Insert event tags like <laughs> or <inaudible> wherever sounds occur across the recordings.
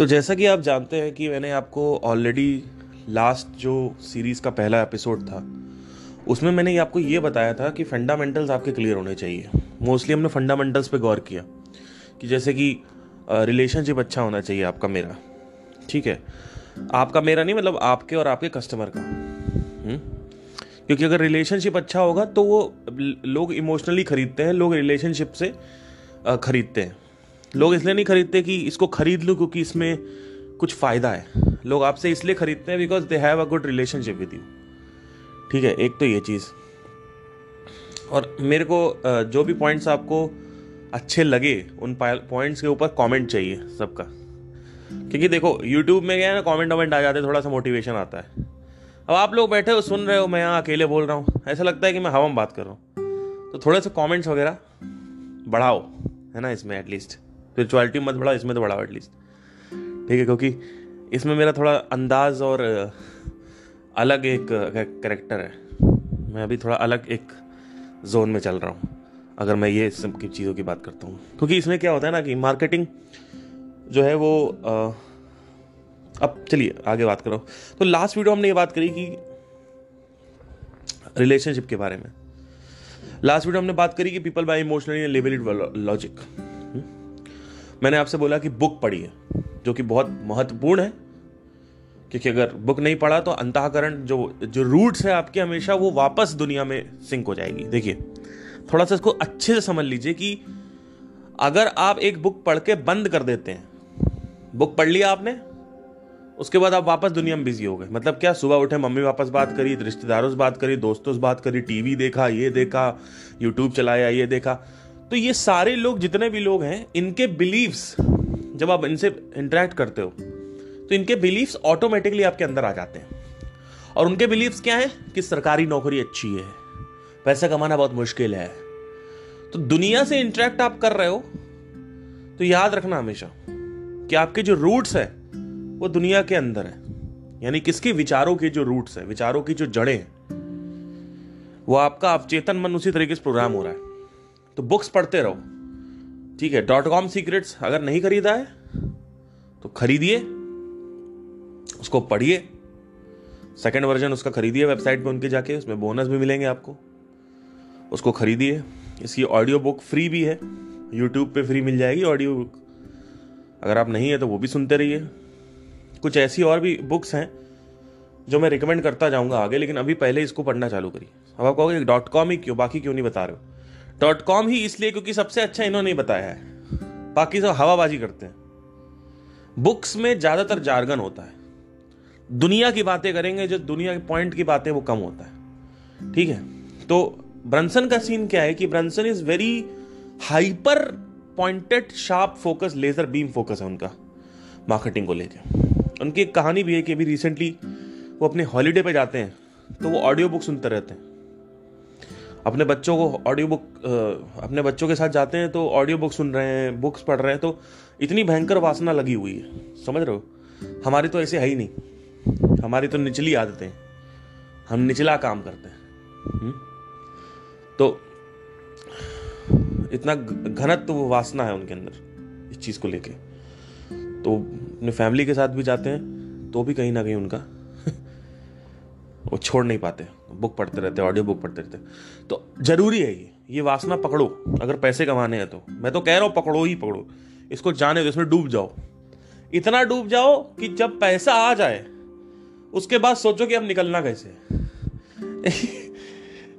तो जैसा कि आप जानते हैं कि मैंने आपको ऑलरेडी लास्ट जो सीरीज़ का पहला एपिसोड था, उसमें मैंने आपको ये बताया था कि फंडामेंटल्स आपके क्लियर होने चाहिए मोस्टली हमने फंडामेंटल्स पे गौर किया कि जैसे कि रिलेशनशिप अच्छा होना चाहिए आपका मेरा ठीक है आपका मेरा नहीं मतलब आपके और आपके कस्टमर का हुँ? हम्म? क्योंकि अगर रिलेशनशिप अच्छा होगा तो वो लोग इमोशनली खरीदते हैं, लोग रिलेशनशिप से खरीदते हैं लोग इसलिए नहीं खरीदते कि इसको खरीद लूँ क्योंकि इसमें कुछ फ़ायदा है। लोग आपसे इसलिए खरीदते हैं because they have a good relationship with you ठीक है, एक तो ये चीज़। और मेरे को जो भी पॉइंट्स आपको अच्छे लगे, उन पॉइंट्स के ऊपर कमेंट चाहिए सबका। क्योंकि देखो यूट्यूब में क्या है ना कमेंट वमेंट आ जाते हैं, थोड़ा सा मोटिवेशन आता है। अब आप लोग बैठे हो, सुन रहे हो, मैं यहाँ अकेले बोल रहा हूँ। ऐसा लगता है कि मैं हवा में बात कर रहा हूँ। तो थोड़े से कमेंट्स वगैरह बढ़ाओ, है ना, इसमें एटलीस्ट स्पिरिचुअलिटी मत बढ़ाओ इसमें तो बढ़ाओ एटलीस्ट ठीक है क्योंकि इसमें मेरा थोड़ा अंदाज और अलग एक करेक्टर है। मैं अभी थोड़ा अलग एक जोन में चल रहा हूँ अगर मैं ये सब की चीज़ों की बात करता हूँ। क्योंकि इसमें क्या होता है ना कि मार्केटिंग जो है वो आ, अब चलिए आगे बात करो तो लास्ट वीडियो हमने ये बात करी कि रिलेशनशिप के बारे में। लास्ट वीडियो हमने बात करी कि people buy emotionally level logic मैंने आपसे बोला कि बुक पढ़ी है, जो कि बहुत महत्वपूर्ण है, क्योंकि अगर बुक नहीं पढ़ा तो अंतःकरण जो जो रूट्स है आपके हमेशा, वो वापस दुनिया में सिंक हो जाएगी। देखिए, थोड़ा सा इसको अच्छे से समझ लीजिए कि अगर आप एक बुक पढ़ के बंद कर देते हैं, बुक पढ़ लिया आपने, उसके बाद आप वापस दुनिया में बिज़ी हो गए। मतलब क्या, सुबह उठे, मम्मी वापस बात करी, रिश्तेदारों से बात करी, दोस्तों से बात करी, टीवी देखा, ये देखा, यूट्यूब चलाया, ये देखा। तो ये सारे लोग जितने भी लोग हैं, इनके बिलीव्स जब आप इनसे इंटरेक्ट करते हो तो इनके बिलीव्स ऑटोमेटिकली आपके अंदर आ जाते हैं। और उनके बिलीव्स क्या है? कि सरकारी नौकरी अच्छी है, पैसा कमाना बहुत मुश्किल है। तो दुनिया से इंटरेक्ट आप कर रहे हो तो याद रखना हमेशा कि आपके जो रूट्स है, वो दुनिया के अंदर है। यानी किसके विचारों के जो रूट्स है, विचारों की जो जड़ें हैं, वो आपका अवचेतन मन उसी तरीके से प्रोग्राम हो रहा है। तो बुक्स पढ़ते रहो। ठीक है डॉट कॉम सीक्रेट्स अगर नहीं खरीदा है तो खरीदिए, उसको पढ़िए। सेकेंड वर्जन उसका खरीदिए वेबसाइट पे उनके जाके, उसमें बोनस भी मिलेंगे आपको। उसको खरीदिए। इसकी ऑडियो बुक फ्री भी है यूट्यूब पे फ्री मिल जाएगी ऑडियो बुक अगर आप नहीं है तो वो भी सुनते रहिए। कुछ ऐसी और भी बुक्स हैं, जो मैं रिकमेंड करता जाऊँगा आगे, लेकिन अभी पहले इसको पढ़ना चालू करिए। अब आप कहोगे डॉट कॉम ही क्यों? बाकी क्यों नहीं बता रहे हो? डॉट कॉम ही इसलिए क्योंकि सबसे अच्छा इन्होंने बताया है। बाकी सब हवाबाजी करते हैं। बुक्स में ज़्यादातर जार्गन होता है। दुनिया की बातें करेंगे, जो दुनिया के पॉइंट की बातें वो कम होता है। ठीक है? तो ब्रंसन का सीन क्या है कि Branson is very hyper pointed sharp focus laser beam focus है उनका मार्केटिंग को लेकर उनकी एक कहानी भी है कि अभी रिसेंटली वो अपने हॉलीडे पे जाते हैं तो वो ऑडियो बुक सुनते रहते हैं। अपने बच्चों को ऑडियो बुक अपने बच्चों के साथ जाते हैं तो ऑडियो बुक सुन रहे हैं बुक्स पढ़ रहे हैं तो इतनी भयंकर वासना लगी हुई है। समझ रहे हो? हमारी तो ऐसे है ही नहीं। हमारी तो निचली आदतें हम निचला काम करते हैं। हम्म? तो इतना घनत्व वासना है उनके अंदर, इस चीज़ को लेके। तो अपने फैमिली के साथ भी जाते हैं तो भी कहीं ना कहीं उनका <laughs> वो छोड़ नहीं पाते। बुक पढ़ते रहते ऑडियो बुक पढ़ते रहते। तो ज़रूरी है ये ये वासना पकड़ो, अगर पैसे कमाने हैं तो। मैं तो कह रहा हूँ, पकड़ो ही पकड़ो। इसको जाने दो, इसमें डूब जाओ। इतना डूब जाओ कि जब पैसा आ जाए, उसके बाद सोचो कि अब निकलना कैसे <laughs>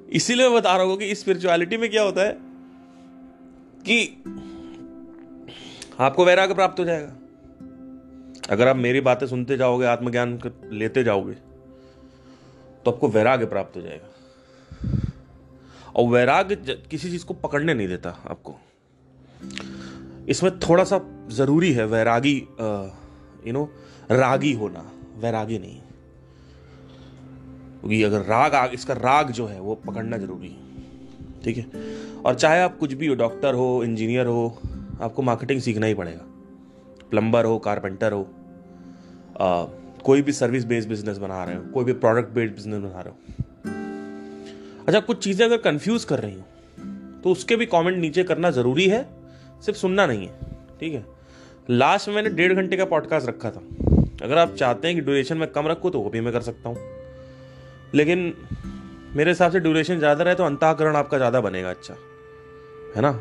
इसीलिए मैं बता रहा हूँ कि स्पिरिचुअलिटी में क्या होता है कि आपको वैराग्य प्राप्त हो जाएगा। अगर आप मेरी बातें सुनते जाओगे, आत्मज्ञान लेते जाओगे तो आपको वैराग्य प्राप्त हो जाएगा। और वैराग्य किसी चीज़ को पकड़ने नहीं देता आपको। इसमें थोड़ा सा ज़रूरी है वैरागी यू नो रागी होना। वैरागी नहीं। क्योंकि अगर राग आ, इसका राग जो है वो पकड़ना ज़रूरी है। ठीक है? और चाहे आप कुछ भी हो डॉक्टर हो इंजीनियर हो आपको मार्केटिंग सीखना ही पड़ेगा। प्लम्बर हो कारपेंटर हो कोई भी सर्विस बेस्ड बिज़नेस बना रहे हो, कोई भी प्रोडक्ट बेस्ड बिज़नेस बना रहे हो। अच्छा कुछ चीज़ें अगर कंफ्यूज कर रही हो तो उसके भी कमेंट नीचे करना ज़रूरी है, सिर्फ़ सुनना नहीं है, ठीक है? लास्ट में मैंने डेढ़ घंटे का पॉडकास्ट रखा था। अगर आप चाहते हैं कि ड्यूरेशन में कम रखूँ तो वो भी मैं कर सकता हूँ। लेकिन मेरे हिसाब से ड्यूरेशन ज़्यादा रहे तो अंताकरण आपका ज़्यादा बनेगा अच्छा है ना?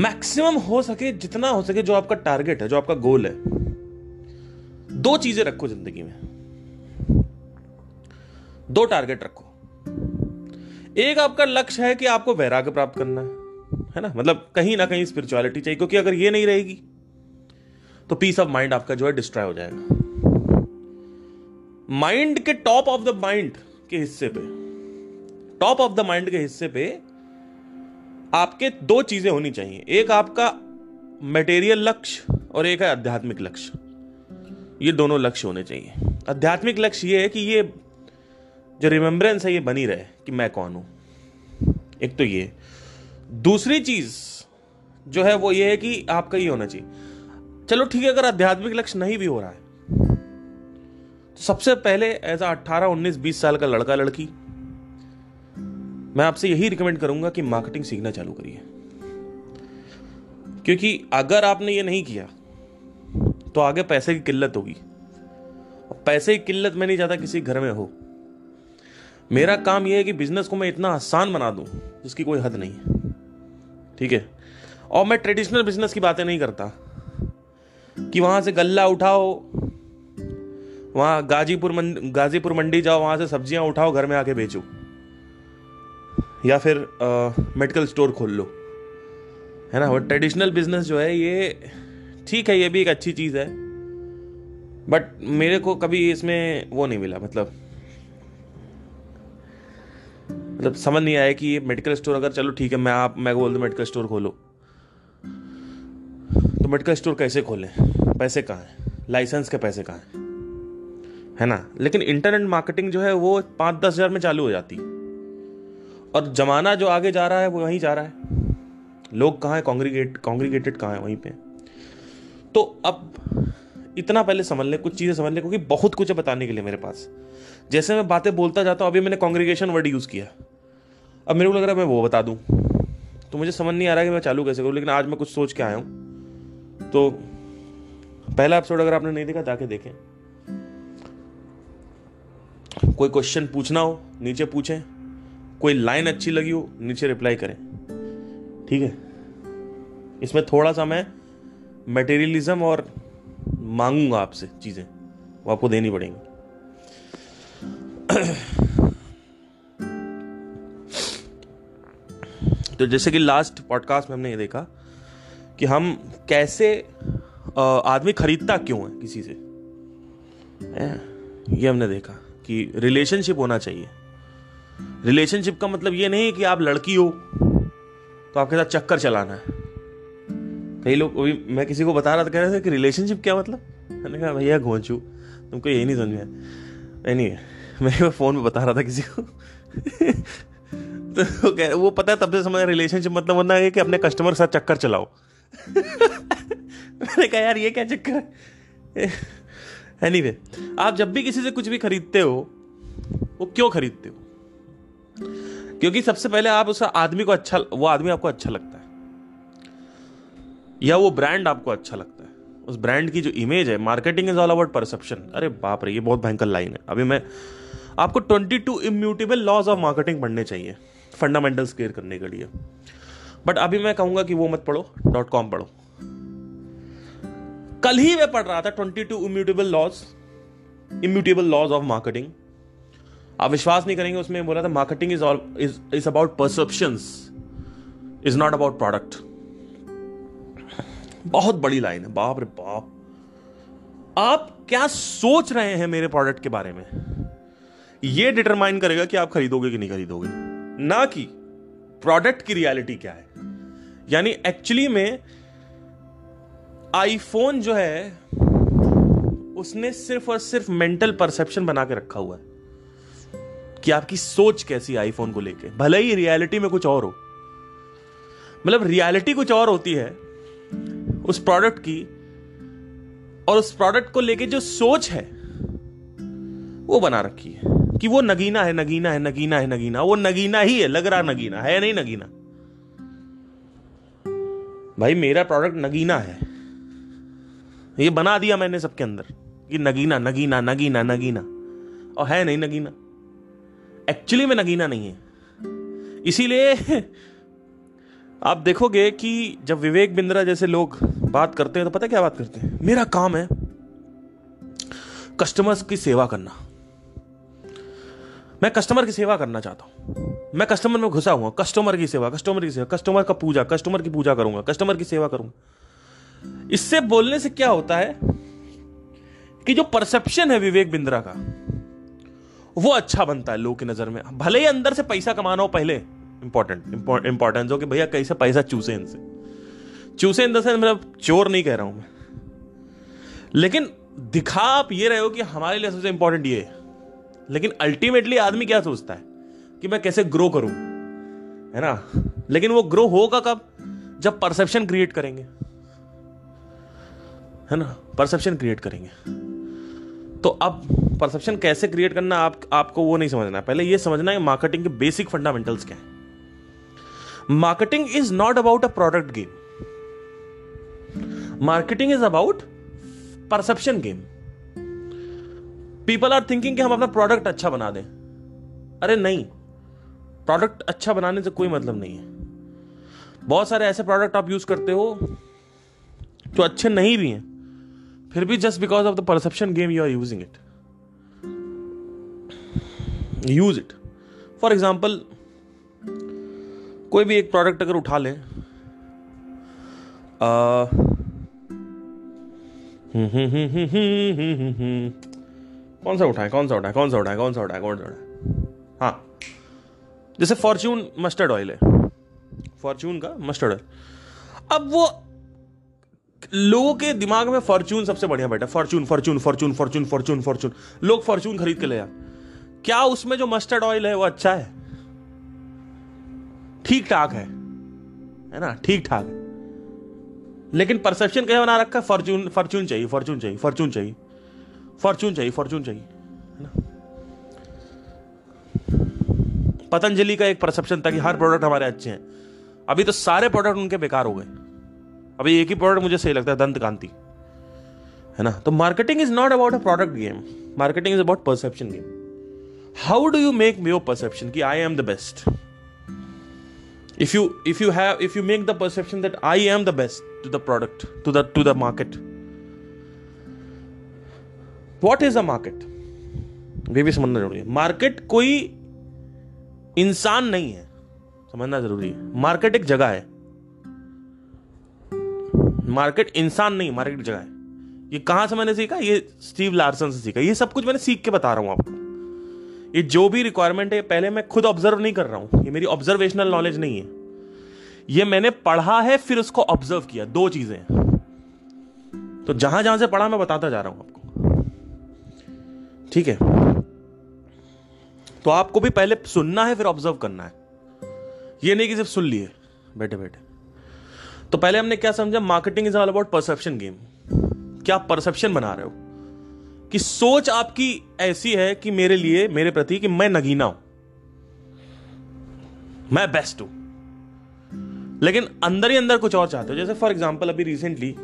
मैक्सिमम हो सके जितना हो सके जो आपका टारगेट है, जो आपका गोल है। दो चीज़ें रखो ज़िंदगी में। दो टारगेट रखो। एक आपका लक्ष्य है कि आपको वैराग्य प्राप्त करना है है ना? मतलब कहीं ना कहीं स्पिरिचुअलिटी चाहिए, क्योंकि अगर ये नहीं रहेगी तो पीस ऑफ़ माइंड आपका जो है डिस्ट्रॉय हो जाएगा। माइंड के टॉप ऑफ़ द माइंड के हिस्से पे टॉप ऑफ़ द माइंड के हिस्से पे आपके दो चीज़ें होनी चाहिए। एक आपका मटेरियल लक्ष्य और एक है आध्यात्मिक लक्ष्य। ये दोनों लक्ष्य होने चाहिए। आध्यात्मिक लक्ष्य ये है कि ये जो रिमेम्बरेंस है, ये बनी रहे कि मैं कौन हूँ। एक तो ये। दूसरी चीज़ जो है वो ये है कि आपका ये होना चाहिए। चलो ठीक है, अगर आध्यात्मिक लक्ष्य नहीं भी हो रहा है तो सबसे पहले एज अट्ठारह, उन्नीस, बीस साल का लड़का, लड़की, मैं आपसे यही रिकमेंड करूँगा कि मार्केटिंग सीखना चालू करिए। क्योंकि अगर आपने ये नहीं किया तो आगे पैसे की किल्लत होगी। पैसे की किल्लत मैं नहीं चाहता किसी घर में हो। मेरा काम यह है कि बिज़नेस को मैं इतना आसान बना दूँ, जिसकी कोई हद नहीं है। ठीक है? और मैं ट्रेडिशनल बिज़नेस की बातें नहीं करता। कि वहाँ से गल्ला उठाओ, वहाँ गाजीपुर गाजीपुर मंडी जाओ, वहाँ से सब्ज़ियाँ उठाओ, घर में आके बेचो। या फिर मेडिकल स्टोर खोल लो। है ना? वो ट्रेडिशनल बिज़नेस जो है, ये ठीक है, ये भी एक अच्छी चीज़ है। बट मेरे को कभी इसमें वो नहीं मिला मतलब मतलब समझ नहीं आया कि ये मेडिकल स्टोर अगर चलो, ठीक है, मैं आप, मैं बोल दूँ मेडिकल स्टोर खोलो। तो मेडिकल स्टोर कैसे खोलें? पैसे कहाँ हैं? लाइसेंस के पैसे कहाँ हैं? है ना? लेकिन इंटरनेट मार्केटिंग जो है, वो पाँच दस हज़ार में चालू हो जाती। और जमाना जो आगे जा रहा है, वो वहीं जा रहा है। लोग कहाँ हैं? कॉन्ग्रीगेट कॉन्ग्रीगेटेड कहाँ है? वहीं पे। तो अब इतना पहले समझ लें, कुछ चीज़ें समझ लें, क्योंकि बहुत कुछ है बताने के लिए मेरे पास। जैसे मैं बातें बोलता जाता हूँ, अभी मैंने कॉन्ग्रीगेशन वर्ड यूज़ किया। अब मेरे को लग रहा है मैं वो बता दूँ। तो मुझे समझ नहीं आ रहा कि मैं चालू कैसे करूँ, लेकिन आज मैं कुछ सोच के आया हूँ। तो पहला एपिसोड अगर आपने नहीं देखा, जाके देखें। कोई क्वेश्चन पूछना हो, नीचे पूछें। कोई लाइन अच्छी लगी हो, नीचे रिप्लाई करें। ठीक है? इसमें थोड़ा सा मैं मटेरियलिज्म और मांगूँगा आपसे चीज़ें। वो आपको देनी पड़ेंगी। तो जैसे कि लास्ट पॉडकास्ट में हमने ये देखा कि हम कैसे आदमी खरीदता क्यों है किसी से? ये हमने देखा कि रिलेशनशिप होना चाहिए। रिलेशनशिप का मतलब ये नहीं कि आप लड़की हो तो आपके साथ चक्कर चलाना है। कई लोग, अभी मैं किसी को बता रहा था, कह रहे थे कि रिलेशनशिप क्या मतलब? मैंने कहा, भैया घोंचू तुमको यही नहीं समझ में नहीं मैं फ़ोन में बता रहा था किसी को। <laughs> तो कह, वो पता है, तब से समझ रिलेशनशिप मतलब वरना है कि अपने कस्टमर के साथ चक्कर चलाओ। <laughs> मैंने कहा, यार, ये क्या चक्कर है? <laughs> एनीवे आप जब भी किसी से कुछ भी खरीदते हो, वो क्यों खरीदते हो? क्योंकि सबसे पहले आप उस आदमी को अच्छा वो आदमी आपको अच्छा लगता है। या वो ब्रांड आपको अच्छा लगता है। उस ब्रांड की जो इमेज है marketing is all about perception अरे बाप रे, ये बहुत भयंकर लाइन है। अभी मैं, आपको 22 इम्यूटेबल लॉज ऑफ़ मार्केटिंग पढ़ने चाहिए फंडामेंटल्स क्लियर करने के लिए। बट अभी मैं कहूँगा कि वो मत पढ़ो डॉट कॉम पढ़ो। कल ही मैं पढ़ रहा था 22 immutable laws immutable laws of marketing आप विश्वास नहीं करेंगे, उसमें बोला था marketing is all is is about perception is not about product बहुत बड़ी लाइन है। बाप रे बाप। आप क्या सोच रहे हैं मेरे प्रोडक्ट के बारे में? यह डिटरमाइन करेगा कि आप खरीदोगे कि नहीं खरीदोगे। ना कि प्रोडक्ट की रियलिटी क्या है। यानी एक्चुअली में आईफोन जो है, उसने सिर्फ़ और सिर्फ़ मेंटल परसेप्शन बना के रखा हुआ है कि आपकी सोच कैसी आईफोन को लेके। भले ही रियलिटी में कुछ और हो। मतलब रियलिटी कुछ और होती है उस प्रोडक्ट की और उस प्रोडक्ट को लेके जो सोच है, वो बना रखी है कि वो नगीना है नगीना है नगीना है, नगीना वो नगीना ही है, लग रहा नगीना है नहीं नगीना? भाई, मेरा प्रोडक्ट नगीना है। ये बना दिया मैंने सबके अंदर कि नगीना नगीना नगीना नगीना। और है नहीं नगीना। एक्चुअली में नगीना नहीं है। इसीलिए आप देखोगे कि जब विवेक बिंद्रा जैसे लोग बात करते हैं तो पता है क्या बात करते हैं? मेरा काम है कस्टमर्स की सेवा करना। मैं कस्टमर की सेवा करना चाहता हूँ। मैं कस्टमर में घुसा हुआ कस्टमर की सेवा कस्टमर की सेवा कस्टमर का पूजा कस्टमर की पूजा करूँगा कस्टमर की सेवा करूँगा। इससे बोलने से क्या होता है कि जो परसेप्शन है विवेक बिंद्रा का, वो अच्छा बनता है लोग की नज़र में। भले ही अंदर से पैसा कमाना हो पहले इंपॉर्टेंट इंपॉर्टेंस हो कि भैया कैसे पैसा चूसे इनसे। चूसे इन दस मतलब चोर नहीं कह रहा हूँ मैं। लेकिन दिखा आप ये रहे हो कि हमारे लिए सबसे इंपॉर्टेंट ये है। लेकिन अल्टीमेटली आदमी क्या सोचता है? कि मैं कैसे ग्रो करूँ? है ना? लेकिन वो ग्रो होगा कब? जब परसेप्शन क्रिएट करेंगे। है ना? परसेप्शन क्रिएट करेंगे। तो अब परसेप्शन कैसे क्रिएट करना आप, आपको वो नहीं समझना। पहले ये समझना है मार्केटिंग के बेसिक फंडामेंटल्स क्या है। Marketing is not about a product game marketing is about perception game people are thinking कि हम अपना प्रोडक्ट अच्छा बना दें। अरे नहीं। प्रोडक्ट अच्छा बनाने से कोई मतलब नहीं है। बहुत सारे ऐसे प्रोडक्ट आप यूज़ करते हो, जो अच्छे नहीं भी हैं, फिर भी just because of the perception game you are using it use it for example कोई भी एक प्रोडक्ट अगर उठा लें। कौन सा उठाए, कौन सा उठाए, कौन सा उठाए, कौन सा उठाए, कौन सा उठाए? हाँ। जैसे फॉर्च्यून मस्टर्ड ऑयल है। फॉर्च्यून का मस्टर्ड ऑयल अब वो लोगों के दिमाग में फॉर्च्यून सबसे बढ़िया बैठा। Fortune Fortune Fortune Fortune Fortune Fortune लोग फॉर्च्यून खरीद के ले जाए क्या उसमें जो मस्टर्ड ऑयल है वो अच्छा है? ठीक ठाक है। है ना? ठीक ठाक है। लेकिन परसेप्शन कैसे बना रखा है? फॉर्च्यून फॉर्च्यून चाहिए फॉर्च्यून चाहिए फॉर्च्यून चाहिए फॉर्च्यून चाहिए फॉर्च्यून चाहिए, है ना? पतंजलि का एक परसेप्शन था कि हर प्रोडक्ट हमारे अच्छे हैं। अभी तो सारे प्रोडक्ट उनके बेकार हो गए। अभी एक ही प्रोडक्ट मुझे सही लगता है, दंत कांति, है ना? तो marketing is not about a product game marketing is about perception game how do you make your perception कि I am the best if you if you have, if you make the perception that i am the best to the product, to the to the market. What is a market? वे भी समझना ज़रूरी है। Market कोई इंसान नहीं है। समझना ज़रूरी है। मार्केट एक जगह है। मार्केट इंसान नहीं मार्केट जगह है। ये कहाँ से मैंने सीखा? ये स्टीव लार्सन से सीखा। ये सब कुछ मैंने सीख के बता रहा हूँ आपको। ये जो भी रिक्वायरमेंट है पहले मैं खुद ऑब्ज़र्व नहीं कर रहा हूँ। ये मेरी ऑब्जर्वेशनल नॉलेज नहीं है। ये मैंने पढ़ा है, फिर उसको ऑब्ज़र्व किया। दो चीज़ें। तो जहाँ जहाँ से पढ़ा, मैं बताता जा रहा हूँ आपको। ठीक है? तो आपको भी पहले सुनना है, फिर ऑब्ज़र्व करना है। ये नहीं कि सिर्फ़ सुन लिए। बैठे बैठे। तो पहले हमने क्या समझा? Marketing is all about perception game क्या परसेप्शन बना रहे हो? कि सोच आपकी ऐसी है कि मेरे लिए मेरे प्रति कि मैं नगीना हूँ। मैं बेस्ट हूँ। लेकिन अंदर ही अंदर कुछ और चाहते हो। जैसे फॉर एग्ज़ाम्पल अभी रिसेंटली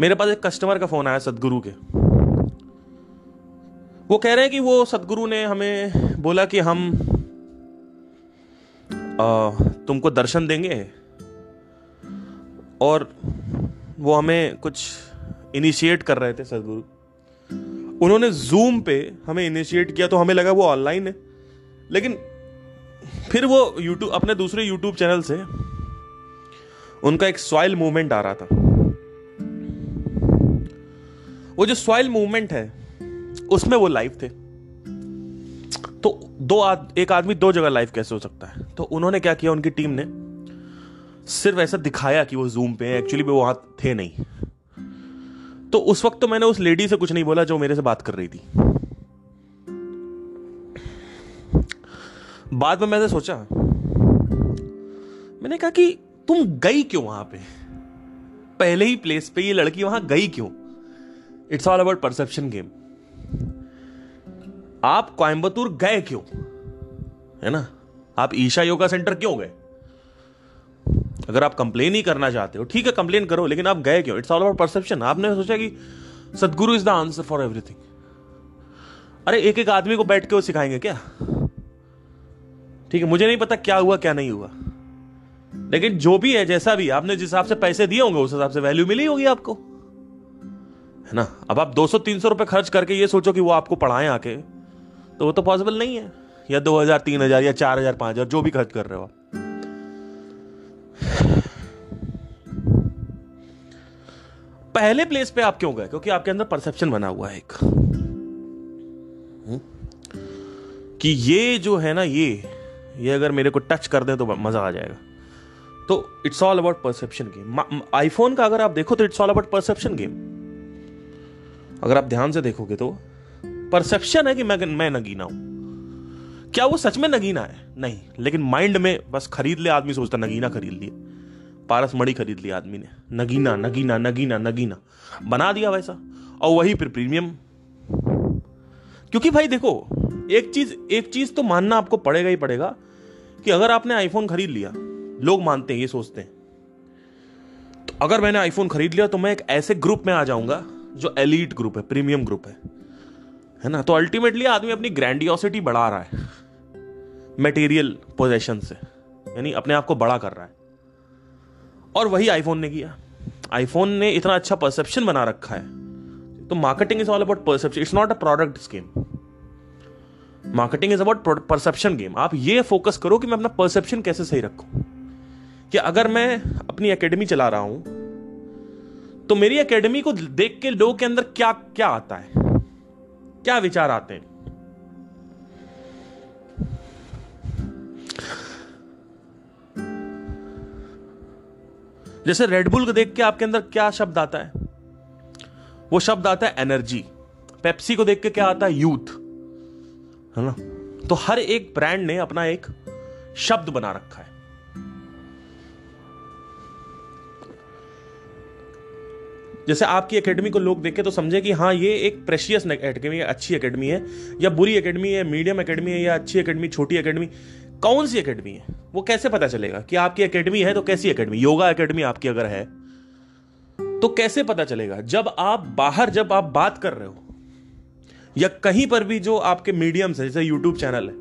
मेरे पास एक कस्टमर का फ़ोन आया सदगुरु के। वो कह रहे हैं कि वो सदगुरु ने हमें बोला कि हम आ, तुमको दर्शन देंगे और वो हमें कुछ इनिशिएट कर रहे थे सदगुरु। उन्होंने जूम पे हमें इनिशिएट किया तो हमें लगा वो ऑनलाइन है। लेकिन फिर वो यूट्यूब अपने दूसरे यूट्यूब चैनल से उनका एक सॉइल मूवमेंट आ रहा था। वो जो सॉइल मूवमेंट है उसमें वो लाइव थे। तो दो आद, एक आदमी दो जगह लाइव कैसे हो सकता है? तो उन्होंने क्या किया उनकी टीम ने सिर्फ़ ऐसा दिखाया कि वो जूम पे एक्चुअली वो वहाँ थे नहीं। तो उस वक्त तो मैंने उस लेडी से कुछ नहीं बोला जो मेरे से बात कर रही थी। बाद में मैंने सोचा, मैंने कहा कि तुम गई क्यों वहाँ पे? पहले ही प्लेस पे ये लड़की वहाँ गई क्यों? It's all about perception game आप कोयम्बतूर गए क्यों? है ना? आप ईशा योगा सेंटर क्यों गए? अगर आप कंप्लेन ही करना चाहते हो, ठीक है कंप्लेन करो, लेकिन आप गए क्यों? इट्स ऑल अबाउट परसेप्शन आपने सोचा कि Sadhguru is the answer for everything अरे एक एक आदमी को बैठ के वो सिखाएँगे क्या? ठीक है, मुझे नहीं पता क्या हुआ, क्या नहीं हुआ. लेकिन जो भी है, जैसा भी, आपने जिस हिसाब से पैसे दिए होंगे, उस हिसाब से वैल्यू मिली होगी आपको. है ना? अब आप 200-300 रुपए खर्च करके ये सोचो कि वो आपको पढ़ाएँ आके तो वो तो पॉसिबल नहीं है. या 2000 3000 या 4000 5000 जो भी खर्च कर रहे हो आप. पहले प्लेस पे आप क्यों गए? क्योंकि आपके अंदर परसेप्शन बना हुआ है एक। हम्म? कि ये जो है ना, ये ये अगर मेरे को टच कर दे तो मज़ा आ जाएगा। तो it's all about perception game iPhone का अगर आप देखो तो it's all about perception game अगर आप ध्यान से देखोगे तो परसेप्शन है कि मैं मैं नगीना हूँ। क्या वो सच में नगीना है? नहीं, लेकिन माइंड में बस खरीद ले आदमी सोचता, नगीना खरीद लिया पारस मड़ी खरीद लिया आदमी ने। नगीना नगीना नगीना नगीना। बना दिया वैसा और वही फिर प्रीमियम क्योंकि भाई देखो, एक चीज़ एक चीज़ तो मानना आपको पड़ेगा ही पड़ेगा कि अगर आपने आईफोन खरीद लिया, लोग मानते हैं, ये सोचते हैं। तो अगर मैंने आईफोन खरीद लिया तो मैं एक ऐसे ग्रुप में आ जाऊँगा जो एलिट ग्रुप है प्रीमियम ग्रुप है। है ना? तो अल्टीमेटली आदमी अपनी ग्रैंडियोसिटी बढ़ा रहा है। मटेरियल पोजेशन से। यानी अपने आप को बड़ा कर रहा है। और वही आईफोन ने किया। आईफोन ने इतना अच्छा परसेप्शन बना रखा है। तो marketing is all about perception it's not a product scheme marketing is about perception game आप ये फोकस करो कि मैं अपना परसेप्शन कैसे सही रखूँ। कि अगर मैं अपनी एकेडमी चला रहा हूँ तो मेरी एकेडमी को देख के लोगों के अंदर क्या क्या आता है? क्या विचार आते हैं? जैसे रेडबुल को देख के आपके अंदर क्या शब्द आता है? वो शब्द आता है एनर्जी पेप्सी को देख के क्या आता है? यूथ है ना? तो हर एक ब्रांड ने अपना एक शब्द बना रखा है. जैसे आपकी एकेडमी को लोग देखे तो समझे कि हाँ ये एक प्रेशियस एकेडमी है, अच्छी एकेडमी है, या बुरी एकेडमी है मीडियम एकेडमी है, या अच्छी एकेडमी छोटी एकेडमी कौन सी एकेडमी है? वो कैसे पता चलेगा कि आपकी एकेडमी है तो कैसी एकेडमी योगा एकेडमी आपकी अगर है तो कैसे पता चलेगा? जब आप बाहर, जब आप बात कर रहे हो, या कहीं पर भी जो आपके मीडियम है, जैसे यूट्यूब चैनल है,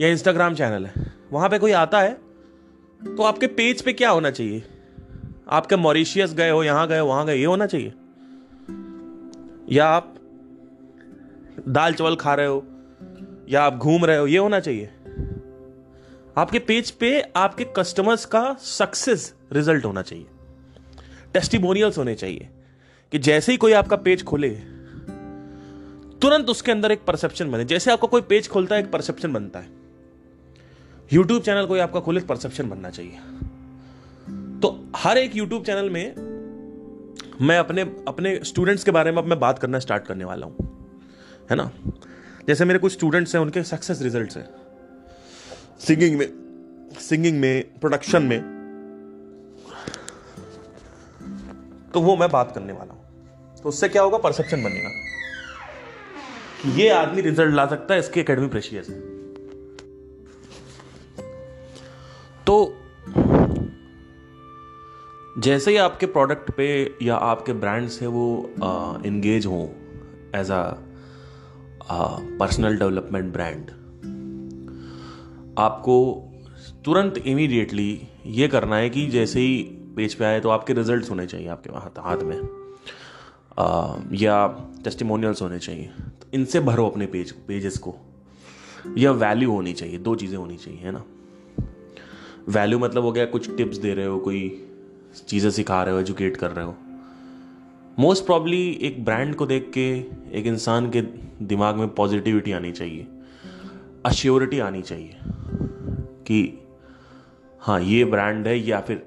या इंस्टाग्राम चैनल है, वहाँ पे कोई आता है तो आपके पेज पे क्या होना चाहिए? आपके मॉरिशियस गए हो, यहाँ गए वहाँ गए, ये होना चाहिए? या आप दाल चावल खा रहे हो, या आप घूम रहे हो, ये होना चाहिए? आपके पेज पे आपके कस्टमर्स का सक्सेस रिज़ल्ट होना चाहिए। टेस्टिमोनियल्स होने चाहिए कि जैसे ही कोई आपका पेज खोले, तुरंत उसके अंदर एक परसेप्शन बने। जैसे आपका कोई पेज खोलता है, एक परसेप्शन बनता है। यूट्यूब चैनल कोई आपका खोले परसेप्शन बनना चाहिए। तो हर एक यूट्यूब चैनल में मैं अपने अपने स्टूडेंट्स के बारे में अब मैं बात करना स्टार्ट करने वाला हूँ। है ना? जैसे मेरे कुछ स्टूडेंट्स हैं, उनके सक्सेस रिजल्ट्स हैं। सिंगिंग में सिंगिंग में प्रोडक्शन में तो वो मैं बात करने वाला हूँ। तो उससे क्या होगा? परसेप्शन बनेगा। कि ये आदमी रिज़ल्ट ला सकता है, इसकी एकेडमी प्रेशियस है तो जैसे ही आपके प्रोडक्ट पे या आपके ब्रांड से वो इंगेज हो as a personal development brand आपको तुरंत इमीडिएटली ये करना है कि जैसे ही पेज पे आए तो आपके रिजल्ट्स होने चाहिए आपके हाथ हाथ में। आ, या टेस्टिमोनियल्स होने चाहिए। तो इनसे भरो अपने पेज पेजेस को। या वैल्यू होनी चाहिए दो चीज़ें होनी चाहिए है ना? वैल्यू मतलब हो गया कुछ टिप्स दे रहे हो कोई चीज़ें सिखा रहे हो एजुकेट कर रहे हो। मोस्ट प्रॉब्ली एक ब्रांड को देख के एक इंसान के दिमाग में पॉजिटिविटी आनी चाहिए। अश्योरिटी आनी चाहिए। कि हाँ ये ब्रांड है या फिर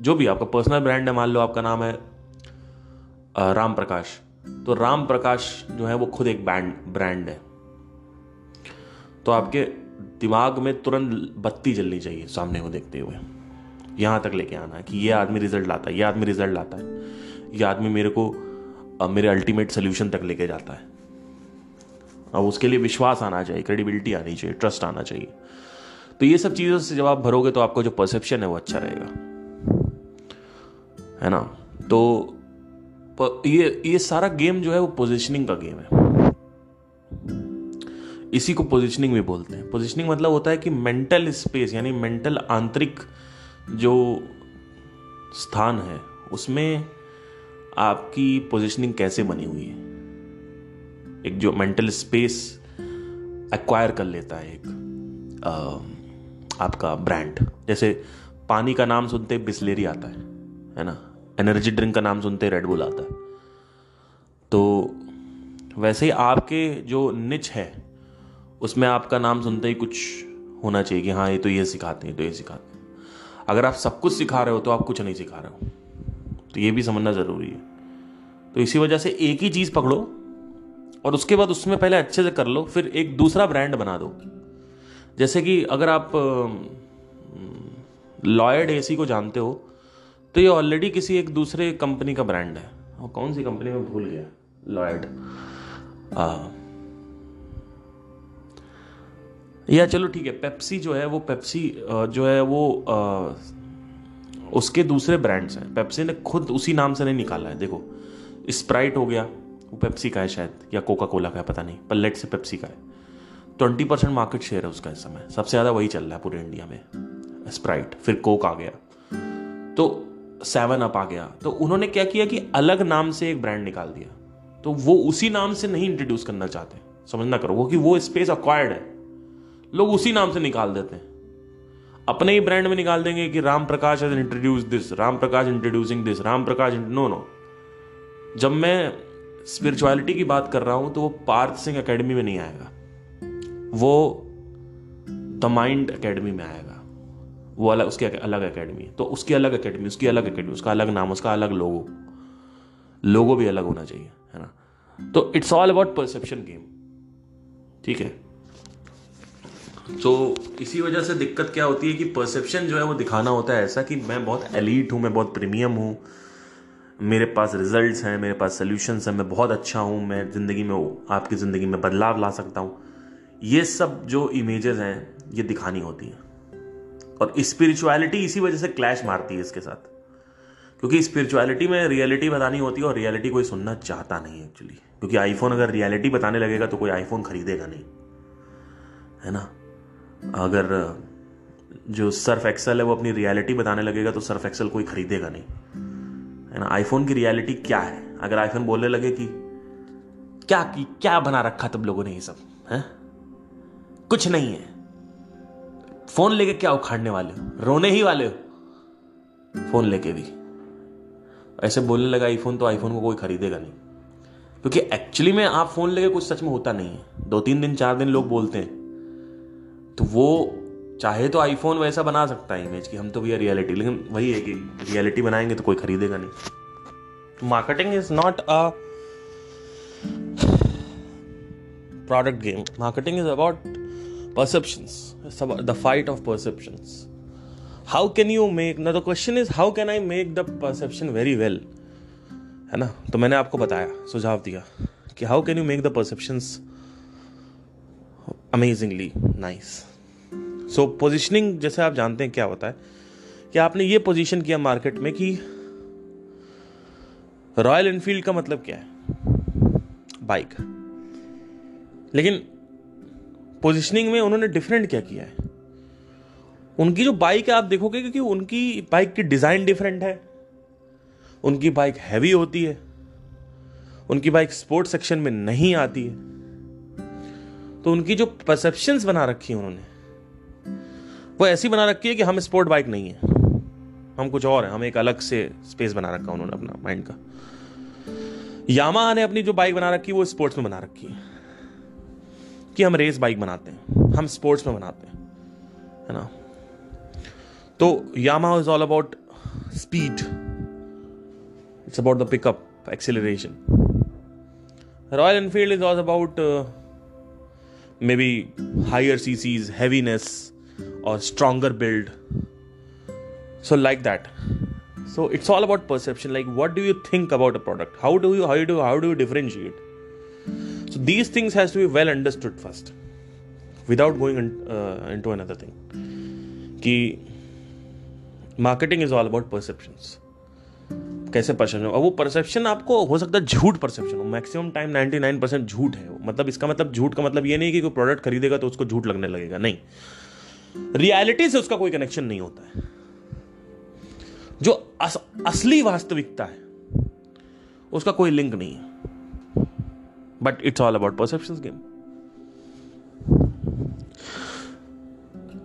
जो भी आपका पर्सनल ब्रांड है, मान लो आपका नाम है राम प्रकाश तो राम प्रकाश जो है वो खुद एक ब्रांड ब्रांड है। तो आपके दिमाग में तुरंत बत्ती जलनी चाहिए सामने को देखते हुए। यहाँ तक लेके आना है कि ये आदमी रिज़ल्ट लाता है, ये आदमी रिज़ल्ट लाता है। ये आदमी मेरे को मेरे अल्टीमेट सोल्यूशन तक लेके जाता है। अब उसके लिए विश्वास आना चाहिए क्रेडिबिलिटी आनी चाहिए ट्रस्ट आना चाहिए। तो ये सब चीज़ों से जब आप भरोगे तो आपका जो परसेप्शन है वो अच्छा रहेगा। है ना? तो ये ये सारा गेम जो है वो पोजिशनिंग का गेम है। इसी को पोजिशनिंग भी बोलते हैं। पोजिशनिंग मतलब होता है कि मेंटल स्पेस यानी मेंटल आंतरिक जो स्थान है, उसमें आपकी पोजिशनिंग कैसे बनी हुई है। एक जो मेंटल स्पेस एक्वायर कर लेता है एक आपका ब्रांड जैसे पानी का नाम सुनते बिस्लेरी आता है है ना? एनर्जी ड्रिंक का नाम सुनते रेडबुल आता है। तो वैसे ही आपके जो निच है, उसमें आपका नाम सुनते ही कुछ होना चाहिए कि हाँ ये तो ये सिखाते हैं तो ये सिखाते हैं। अगर आप सब कुछ सिखा रहे हो तो आप कुछ नहीं सिखा रहे हो। तो ये भी समझना ज़रूरी है। तो इसी वजह से एक ही चीज़ पकड़ो और उसके बाद उसमें पहले अच्छे से कर लो, फिर एक दूसरा ब्रांड बना दो। जैसे कि अगर आप लॉयड एसी को जानते हो तो ये ऑलरेडी किसी एक दूसरे कंपनी का ब्रांड है। और कौन सी कंपनी में भूल गया। लॉयड। या चलो ठीक है पेप्सी जो है वो पेप्सी जो है वो आ, उसके दूसरे ब्रांड्स हैं। पेप्सी ने खुद उसी नाम से नहीं निकाला है। देखो स्प्राइट हो गया वो पेप्सी का है शायद या कोका कोला का है पता नहीं पर लेट से पेप्सी का है। ट्वेंटी परसेंट मार्केट शेयर है उसका इस समय। सबसे ज़्यादा वही चल रहा है पूरे इंडिया में। स्प्राइट फिर कोक आ गया। तो सेवन अप आ गया। तो उन्होंने क्या किया कि अलग नाम से एक ब्रांड निकाल दिया। तो वो उसी नाम से नहीं इंट्रोड्यूस करना चाहते। समझना करो, वो कि वो स्पेस अक्वायर्ड है। लोग उसी नाम से निकाल देते हैं। अपने ही ब्रांड में निकाल देंगे कि Ram Prakash has introduce this Ram Prakash introducing this Ram Prakash no no जब मैं स्पिरिचुअलिटी की बात कर रहा हूँ तो वो पार्थ सिंह एकेडमी में नहीं आएगा। वो द माइंड अकेडमी में आएगा। वो अलग, उसकी अलग एकेडमी तो उसकी अलग अकेडमी उसकी अलग अकेडमी उसका अलग नाम, उसका अलग लोगो लोगो भी अलग होना चाहिए, है ना? तो it's all about perception game ठीक है? तो इसी वजह से दिक्कत क्या होती है कि परसेप्शन जो है वो दिखाना होता है ऐसा कि मैं बहुत एलीट हूँ, मैं बहुत प्रीमियम हूँ। मेरे पास रिजल्ट्स हैं, मेरे पास सोल्यूशंस हैं, मैं बहुत अच्छा हूँ, मैं ज़िंदगी में, आपकी ज़िंदगी में बदलाव ला सकता हूँ। ये सब जो इमेजेस हैं, ये दिखानी होती हैं। और स्पिरिचुअलिटी इसी वजह से क्लैश मारती है इसके साथ। क्योंकि स्पिरिचुअलिटी में रियलिटी बतानी होती है और रियलिटी कोई सुनना चाहता नहीं एक्चुअली क्योंकि आईफोन अगर रियलिटी बताने लगेगा तो कोई आईफोन खरीदेगा नहीं। है ना? अगर, जो सर्फ एक्सल है वो अपनी रियलिटी बताने लगेगा तो सर्फ एक्सल कोई खरीदेगा नहीं। है ना? आईफोन की रियलिटी क्या है? अगर आईफोन बोलने लगे कि, क्या की, क्या बना रखा तुम लोगों ने ये सब? है? कुछ नहीं है। फ़ोन लेके क्या उखाड़ने वाले हो? रोने ही वाले हो? फ़ोन लेके भी। ऐसे बोलने लगा आईफोन तो आईफोन को कोई खरीदेगा नहीं। क्योंकि एक्चुअली में आप फ़ोन लेके कुछ सच में होता नहीं है। दो तीन दिन, चार दिन लोग बोलते हैं। तो वो चाहे तो आईफोन वैसा बना सकता है इमेज की हम तो भैया रियलिटी लेकिन वही है कि रियलिटी बनाएँगे तो कोई खरीदेगा नहीं। Marketing is not a product game marketing is about perceptions it's about the fight of perceptions how can you make now the question is how can i make the perception very well है ना तो मैंने आपको बताया सुझाव दिया कि how can you make the perceptions amazingly nice so positioning जैसे आप जानते हैं क्या होता है कि आपने ये पोजीशन किया मार्केट में कि रॉयल एनफील्ड का मतलब क्या है बाइक लेकिन पोजिशनिंग में उन्होंने डिफरेंट क्या किया है? उनकी जो बाइक है, आप देखोगे क्योंकि उनकी बाइक की डिज़ाइन डिफरेंट है। उनकी बाइक हैवी होती है। उनकी बाइक स्पोर्ट सेक्शन में नहीं आती है। तो उनकी जो परसेप्शन बना रखी है उन्होंने, वो ऐसी बना रखी है कि हम स्पोर्ट बाइक नहीं है। हम कुछ और हैं, हम एक अलग से स्पेस बना रखा उन्होंने अपना माइंड का। यामा ने अपनी जो बाइक बना रखी है, वो स्पोर्ट्स में बना रखी है। कि हम रेस बाइक बनाते हैं, हम स्पोर्ट्स में बनाते हैं, है ना? तो Yamaha is all about speed it's about the pickup acceleration Royal Enfield is all about maybe higher C Cs heaviness और stronger build so like that so it's all about perception like what do you think about a product how do you how do how do you differentiate these things has to be well understood first without going in, uh, into another thing. कि marketing is all about perceptions. कैसे perception और वो perception आपको हो सकता है झूठ perception हो। मैक्सिमम टाइम 99 परसेंट झूठ है वो। मतलब इसका मतलब झूठ का मतलब ये नहीं कि कोई प्रोडक्ट खरीदेगा तो उसको झूठ लगने लगेगा। नहीं। रियलिटी से उसका कोई कनेक्शन नहीं होता है। जो अस, असली वास्तविकता है उसका कोई लिंक नहीं है। But it's all about perception game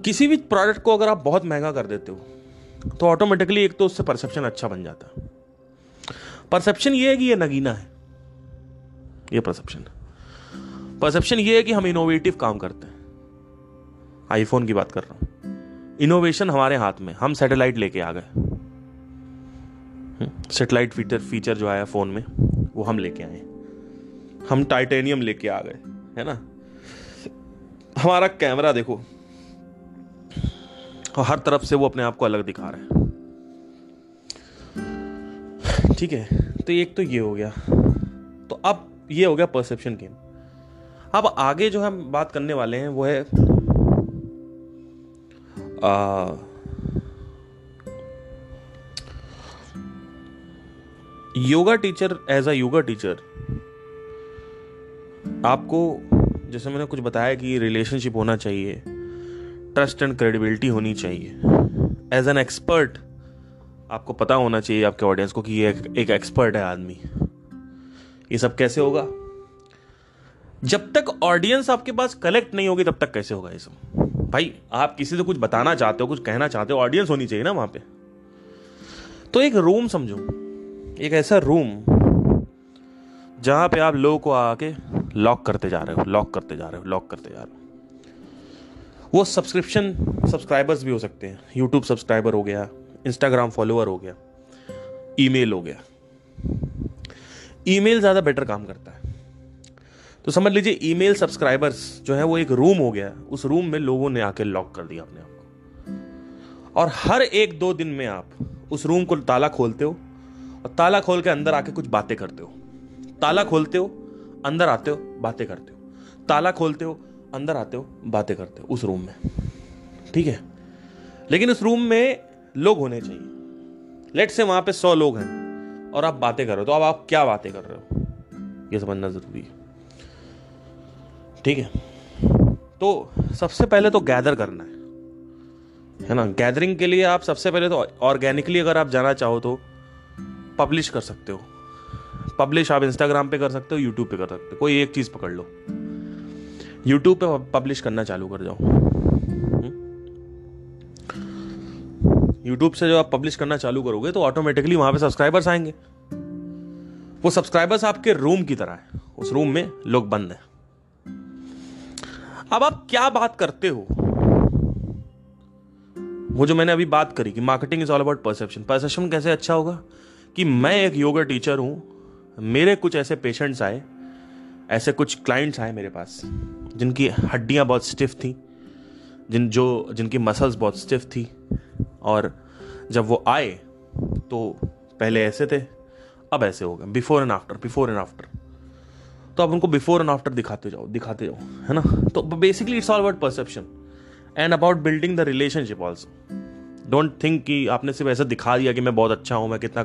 किसी भी प्रोडक्ट को अगर आप बहुत महँगा कर देते हो तो ऑटोमेटिकली एक तो उससे परसेप्शन अच्छा बन जाता है। परसेप्शन ये है कि ये नगीना है। ये परसेप्शन परसेप्शन ये है कि हम इनोवेटिव काम करते हैं। आईफोन की बात कर रहा हूँ। इनोवेशन हमारे हाथ में हम सैटेलाइट लेके आ गए। सेटेलाइट फीचर फीचर जो आया फ़ोन में, वो हम लेके आए हम टाइटेनियम लेके आ गए है ना? हमारा कैमरा देखो और हर तरफ़ से वो अपने आप को अलग दिखा रहे हैं। ठीक है तो एक तो ये हो गया। तो अब ये हो गया परसेप्शन गेम अब आगे जो हम बात करने वाले हैं वो है आ, yoga teacher as a yoga teacher आपको जैसे मैंने कुछ बताया कि रिलेशनशिप होना चाहिए ट्रस्ट एंड क्रेडिबिलिटी होनी चाहिए। एज एन एक्सपर्ट आपको पता होना चाहिए आपके ऑडियंस को कि ये एक, एक एक्सपर्ट है आदमी। ये सब कैसे होगा? जब तक ऑडियंस आपके पास कलेक्ट नहीं होगी तब तक कैसे होगा ये सब? भाई आप किसी से कुछ बताना चाहते हो कुछ कहना चाहते हो ऑडियंस होनी चाहिए ना वहाँ पे। तो एक रूम समझो एक ऐसा रूम जहाँ पे आप लोगों को आके लॉक करते जा रहे हो, लॉक करते जा रहे हो, लॉक करते जा रहे हो। वो सब्सक्रिप्शन सब्सक्राइबर्स भी हो सकते हैं। यूट्यूब सब्सक्राइबर हो गया इंस्टाग्राम फॉलोअर हो गया ईमेल हो गया। ईमेल ज़्यादा बेटर काम करता है। तो समझ लीजिए ईमेल सब्सक्राइबर्स जो है, वो एक रूम हो गया। उस रूम में लोगों ने आके लॉक कर दिया अपने आप को। और हर एक दो दिन में आप उस रूम को ताला खोलते हो और ताला खोल के अंदर आके कुछ बातें करते हो। ताला खोलते हो अंदर आते हो, बातें करते हो। ताला खोलते हो, अंदर आते हो, बातें करते हो, उस रूम में। ठीक है? लेकिन उस रूम में लोग होने चाहिए। लेट से वहाँ पे सौ लोग हैं, और आप बातें कर रहे हो तो अब आप क्या बातें कर रहे हो? ये समझना ज़रूरी है। ठीक है? तो सबसे पहले तो गैदर करना है। है ना? गैदरिंग के लिए आप सबसे पहले तो ऑर्गेनिकली अगर आप जाना चाहो तो पब्लिश कर सकते हो। पब्लिश आप इंस्टाग्राम पे कर सकते हो यूट्यूब पे कर सकते हो। कोई एक चीज़ पकड़ लो। यूट्यूब पे पब्लिश करना चालू कर जाओ। यूट्यूब से जो आप पब्लिश करना चालू करोगे तो ऑटोमेटिकली वहाँ पे सब्सक्राइबर्स आएँगे। वो सब्सक्राइबर्स आपके रूम की तरह है। उस रूम में लोग बंद हैं। अब आप क्या बात करते हो? वो जो मैंने अभी बात करी कि marketing is all about perception perception कैसे अच्छा होगा? कि मैं एक योगा टीचर हूँ मेरे कुछ ऐसे पेशेंट्स आए, ऐसे कुछ क्लाइंट्स आए मेरे पास, जिनकी हड्डियाँ बहुत स्टिफ थी, जिन जो, जिनकी मसल्स बहुत स्टिफ थी, और जब वो आए तो पहले ऐसे थे, अब ऐसे हो गए before and after before and after तो अब उनको बिफोर एंड आफ्टर दिखाते जाओ दिखाते जाओ, है ना? तो basically it's all about perception and about building the relationship also don't think कि आपने सिर्फ़ ऐसा दिखा दिया कि मैं बहुत अच्छा हूँ, मैं कितना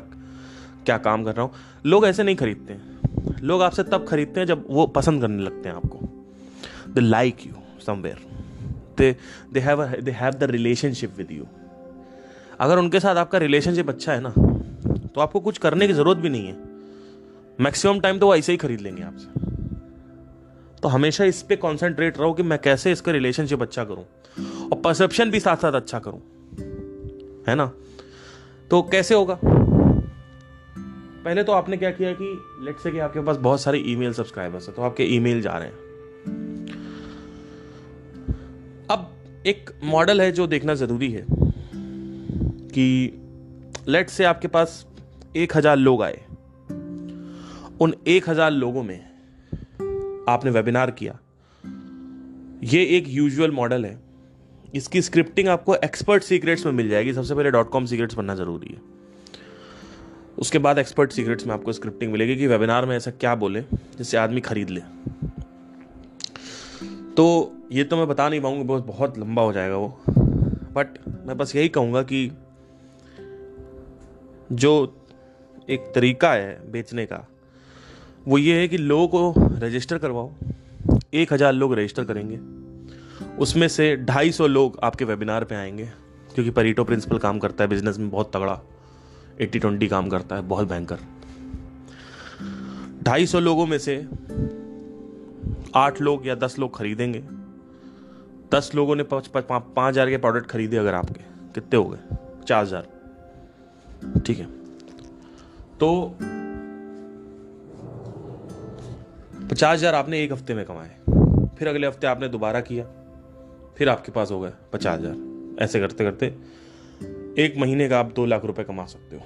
क्या काम कर रहा हूँ। लोग ऐसे नहीं खरीदते हैं। लोग आपसे तब खरीदते हैं जब वो पसंद करने लगते हैं आपको। They like you somewhere they they have they have the relationship with you अगर उनके साथ आपका रिलेशनशिप अच्छा है ना तो आपको कुछ करने की ज़रूरत भी नहीं है। मैक्सिमम टाइम तो वो ऐसे ही खरीद लेंगे आपसे। तो हमेशा इस पर कॉन्सेंट्रेट रहो कि मैं कैसे इसका रिलेशनशिप अच्छा करूँ। और परसेप्शन भी साथ साथ अच्छा करूँ। है ना? तो कैसे होगा? पहले तो आपने क्या किया कि लेट से कि आपके पास बहुत सारे ईमेल सब्सक्राइबर्स हैं तो आपके ईमेल जा रहे हैं। अब एक मॉडल है जो देखना ज़रूरी है कि लेट से आपके पास एक हज़ार लोग आए। उन एक हज़ार लोगों में आपने वेबिनार किया। ये एक यूजुअल मॉडल है। इसकी स्क्रिप्टिंग आपको एक्सपर्ट सीक्रेट्स में मिल जाएगी। सबसे पहले डॉट कॉम सीक्रेट्स बनना ज़रूरी है। उसके बाद एक्सपर्ट सीक्रेट्स में आपको स्क्रिप्टिंग मिलेगी कि वेबिनार में ऐसा क्या बोले, जिससे आदमी खरीद ले। तो ये तो मैं बता नहीं पाऊँगा, बहुत बहुत लंबा हो जाएगा वो। बट मैं बस यही कहूँगा कि जो एक तरीका है बेचने का, वो ये है कि लोगों को रजिस्टर करवाओ। एक हज़ार लोग रजिस्टर करेंगे। उसमें से ढाई सौ लोग आपके वेबिनार पे आएँगे, क्योंकि परीटो प्रिंसिपल काम करता है बिज़नेस में बहुत तगड़ा। एट्टी ट्वेंटी काम करता है, बहुत भयंकर। ढाई सौ लोगों में से आठ लोग या दस लोग खरीदेंगे। दस लोगों ने पाँच हज़ार के प्रोडक्ट खरीदे अगर आपके। कितने हो गए? चार हज़ार। ठीक है। तो पचास हज़ार आपने एक हफ़्ते में कमाए। फिर अगले हफ़्ते आपने दोबारा किया। फिर आपके पास हो गए पचास हज़ार। ऐसे करते करते एक महीने का आप दो लाख रुपए कमा सकते हो।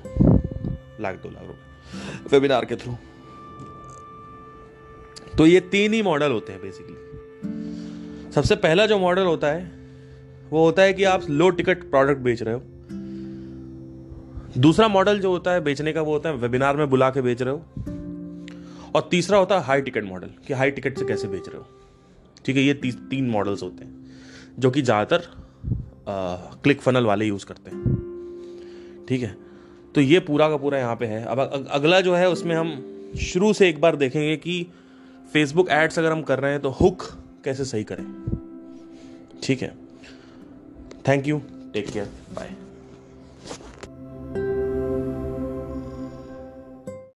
लाख दो लाख रुपए। वेबिनार के थ्रू तो ये तीन ही मॉडल होते हैं बेसिकली सबसे पहला जो मॉडल होता है वो होता है कि आप लो टिकट प्रोडक्ट बेच रहे हो। दूसरा मॉडल जो होता है बेचने का वो होता है वेबिनार में बुला के बेच रहे हो। और तीसरा होता है हाई टिकट मॉडल कि हाई टिकट से कैसे बेच रहे हो। ठीक है ये ती, तीन मॉडल्स होते हैं जो कि ज़्यादातर क्लिक फनल वाले यूज़ करते हैं। ठीक है? तो ये पूरा का पूरा यहाँ पे है। अब अगला जो है, उसमें हम शुरू से एक बार देखेंगे कि फेसबुक एड्स अगर हम कर रहे हैं तो हुक कैसे सही करें? ठीक है? Thank you take care bye